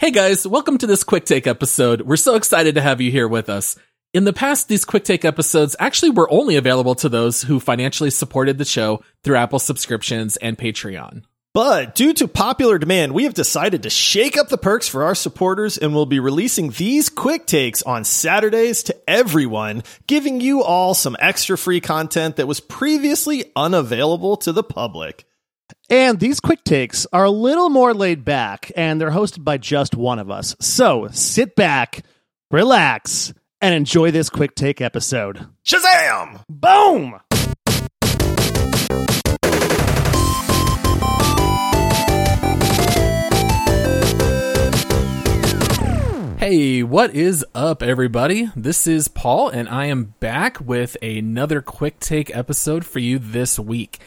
Hey guys, welcome to this quick take episode. We're so excited to have you here with us. In the past, these quick take episodes actually were only available to those who financially supported the show through Apple subscriptions and Patreon. But due to popular demand, we have decided to shake up the perks for our supporters and we'll be releasing these quick takes on Saturdays to everyone, giving you all some extra free content that was previously unavailable to the public. And these quick takes are a little more laid back, and they're hosted by just one of us. So sit back, relax, and enjoy this quick take episode. Shazam! Boom! Hey, what is up, everybody? This is Paul, and I am back with another quick take episode for you this week.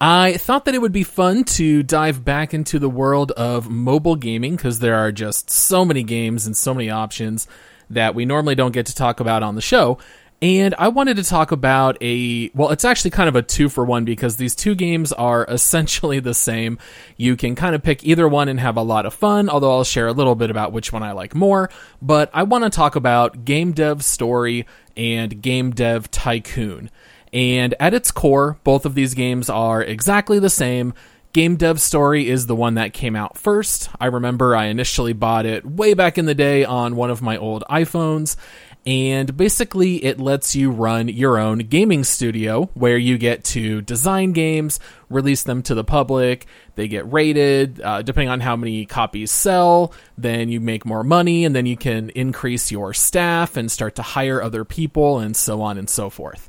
I thought that it would be fun to dive back into the world of mobile gaming because there are just so many games and so many options that we normally don't get to talk about on the show. And I wanted to talk about a, well, it's actually kind of a two for one because these two games are essentially the same. You can kind of pick either one and have a lot of fun, although I'll share a little bit about which one I like more. But I want to talk about Game Dev Story and Game Dev Tycoon. And at its core, both of these games are exactly the same. Game Dev Story is the one that came out first. I remember I initially bought it way back in the day on one of my old iPhones, and basically it lets you run your own gaming studio where you get to design games, release them to the public, they get rated, uh, depending on how many copies sell, then you make more money, and then you can increase your staff and start to hire other people, and so on and so forth.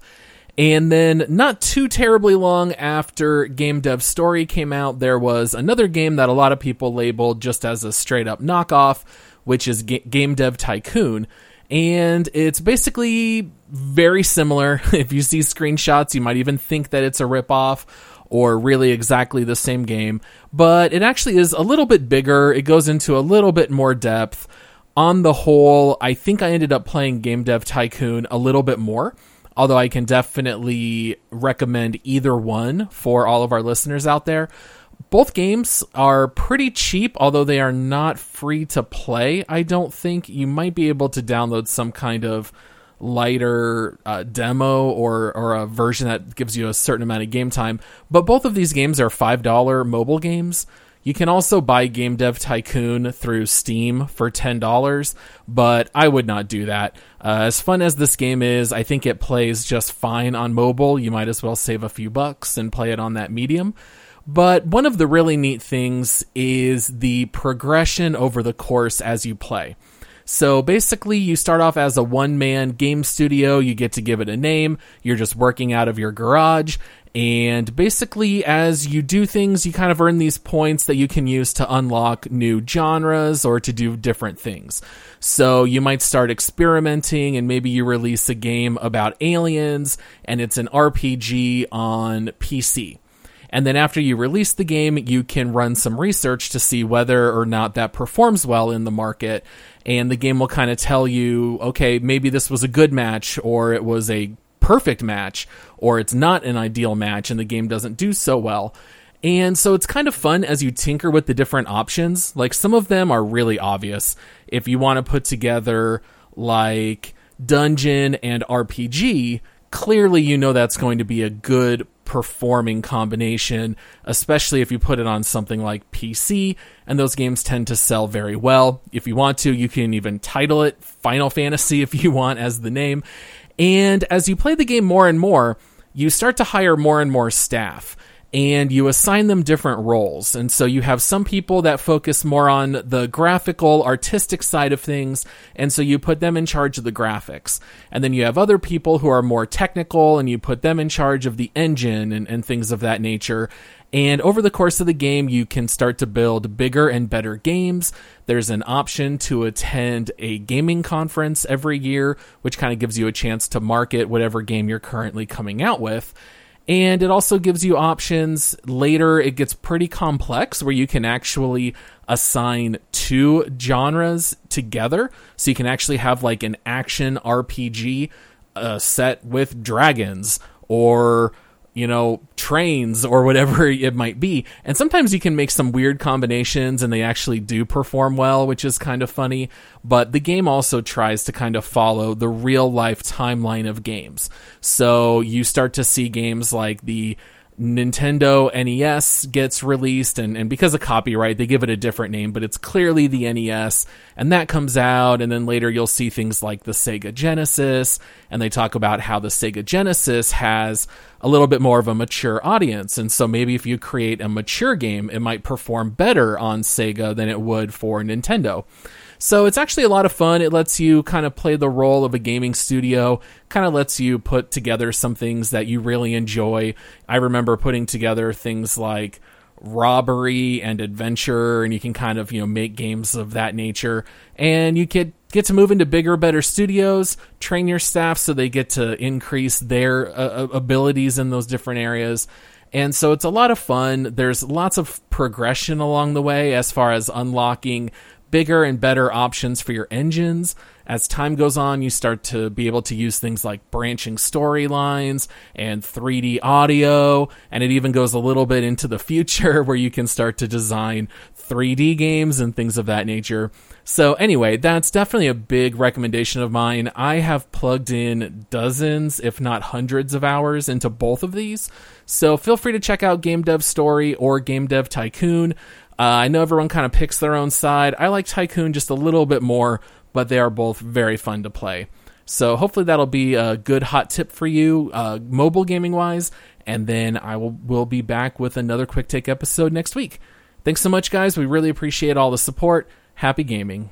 And then, not too terribly long after Game Dev Story came out, there was another game that a lot of people labeled just as a straight up knockoff, which is G- Game Dev Tycoon. And it's basically very similar. If you see screenshots, you might even think that it's a ripoff or really exactly the same game. But it actually is a little bit bigger, it goes into a little bit more depth. On the whole, I think I ended up playing Game Dev Tycoon a little bit more although I can definitely recommend either one for all of our listeners out there. Both games are pretty cheap, although they are not free to play. I don't think you might be able to download some kind of lighter uh, demo or or a version that gives you a certain amount of game time. But both of these games are five dollar mobile games. You can also buy Game Dev Tycoon through Steam for $10, but I would not do that. Uh, as fun as this game is, I think it plays just fine on mobile. You might as well save a few bucks and play it on that medium. But one of the really neat things is the progression over the course as you play. So basically, you start off as a one man game studio. You get to give it a name. You're just working out of your garage. And basically, as you do things, you kind of earn these points that you can use to unlock new genres or to do different things. So you might start experimenting and maybe you release a game about aliens and it's an RPG on PC. And then after you release the game, you can run some research to see whether or not that performs well in the market. And the game will kind of tell you, okay, maybe this was a good match or it was a perfect match or it's not an ideal match and the game doesn't do so well. And so it's kind of fun as you tinker with the different options. Like some of them are really obvious. If you want to put together like dungeon and RPG, clearly you know that's going to be a good performing combination, especially if you put it on something like PC, and those games tend to sell very well. If you want to, you can even title it Final Fantasy if you want as the name. And as you play the game more and more, you start to hire more and more staff and you assign them different roles. And so you have some people that focus more on the graphical, artistic side of things, and so you put them in charge of the graphics. And then you have other people who are more technical, and you put them in charge of the engine and, and things of that nature. And over the course of the game, you can start to build bigger and better games. There's an option to attend a gaming conference every year, which kind of gives you a chance to market whatever game you're currently coming out with. And it also gives you options later. It gets pretty complex where you can actually assign two genres together. So you can actually have like an action RPG uh, set with dragons or you know, trains or whatever it might be. And sometimes you can make some weird combinations and they actually do perform well, which is kind of funny. But the game also tries to kind of follow the real life timeline of games. So you start to see games like the Nintendo NES gets released, and, and because of copyright, they give it a different name, but it's clearly the NES, and that comes out, and then later you'll see things like the Sega Genesis, and they talk about how the Sega Genesis has a little bit more of a mature audience, and so maybe if you create a mature game, it might perform better on Sega than it would for Nintendo. So it's actually a lot of fun. It lets you kind of play the role of a gaming studio, kind of lets you put together some things that you really enjoy. I remember putting together things like robbery and adventure and you can kind of you know make games of that nature and you get get to move into bigger better studios train your staff so they get to increase their uh, uh abilities in those different areas and so it's a lot of fun there's lots of progression along the way as far as unlocking bigger and better options for your engines. As time goes on, you start to be able to use things like branching storylines and 3D audio, and it even goes a little bit into the future where you can start to design 3D games and things of that nature. So, anyway, that's definitely a big recommendation of mine. I have plugged in dozens, if not hundreds, of hours into both of these. So, feel free to check out Game Dev Story or Game Dev Tycoon. Uh, I know everyone kind of picks their own side. I like Tycoon just a little bit more, but they are both very fun to play. So hopefully that'll be a good hot tip for you, uh, mobile gaming wise. And then I will will be back with another quick take episode next week. Thanks so much, guys. We really appreciate all the support. Happy gaming.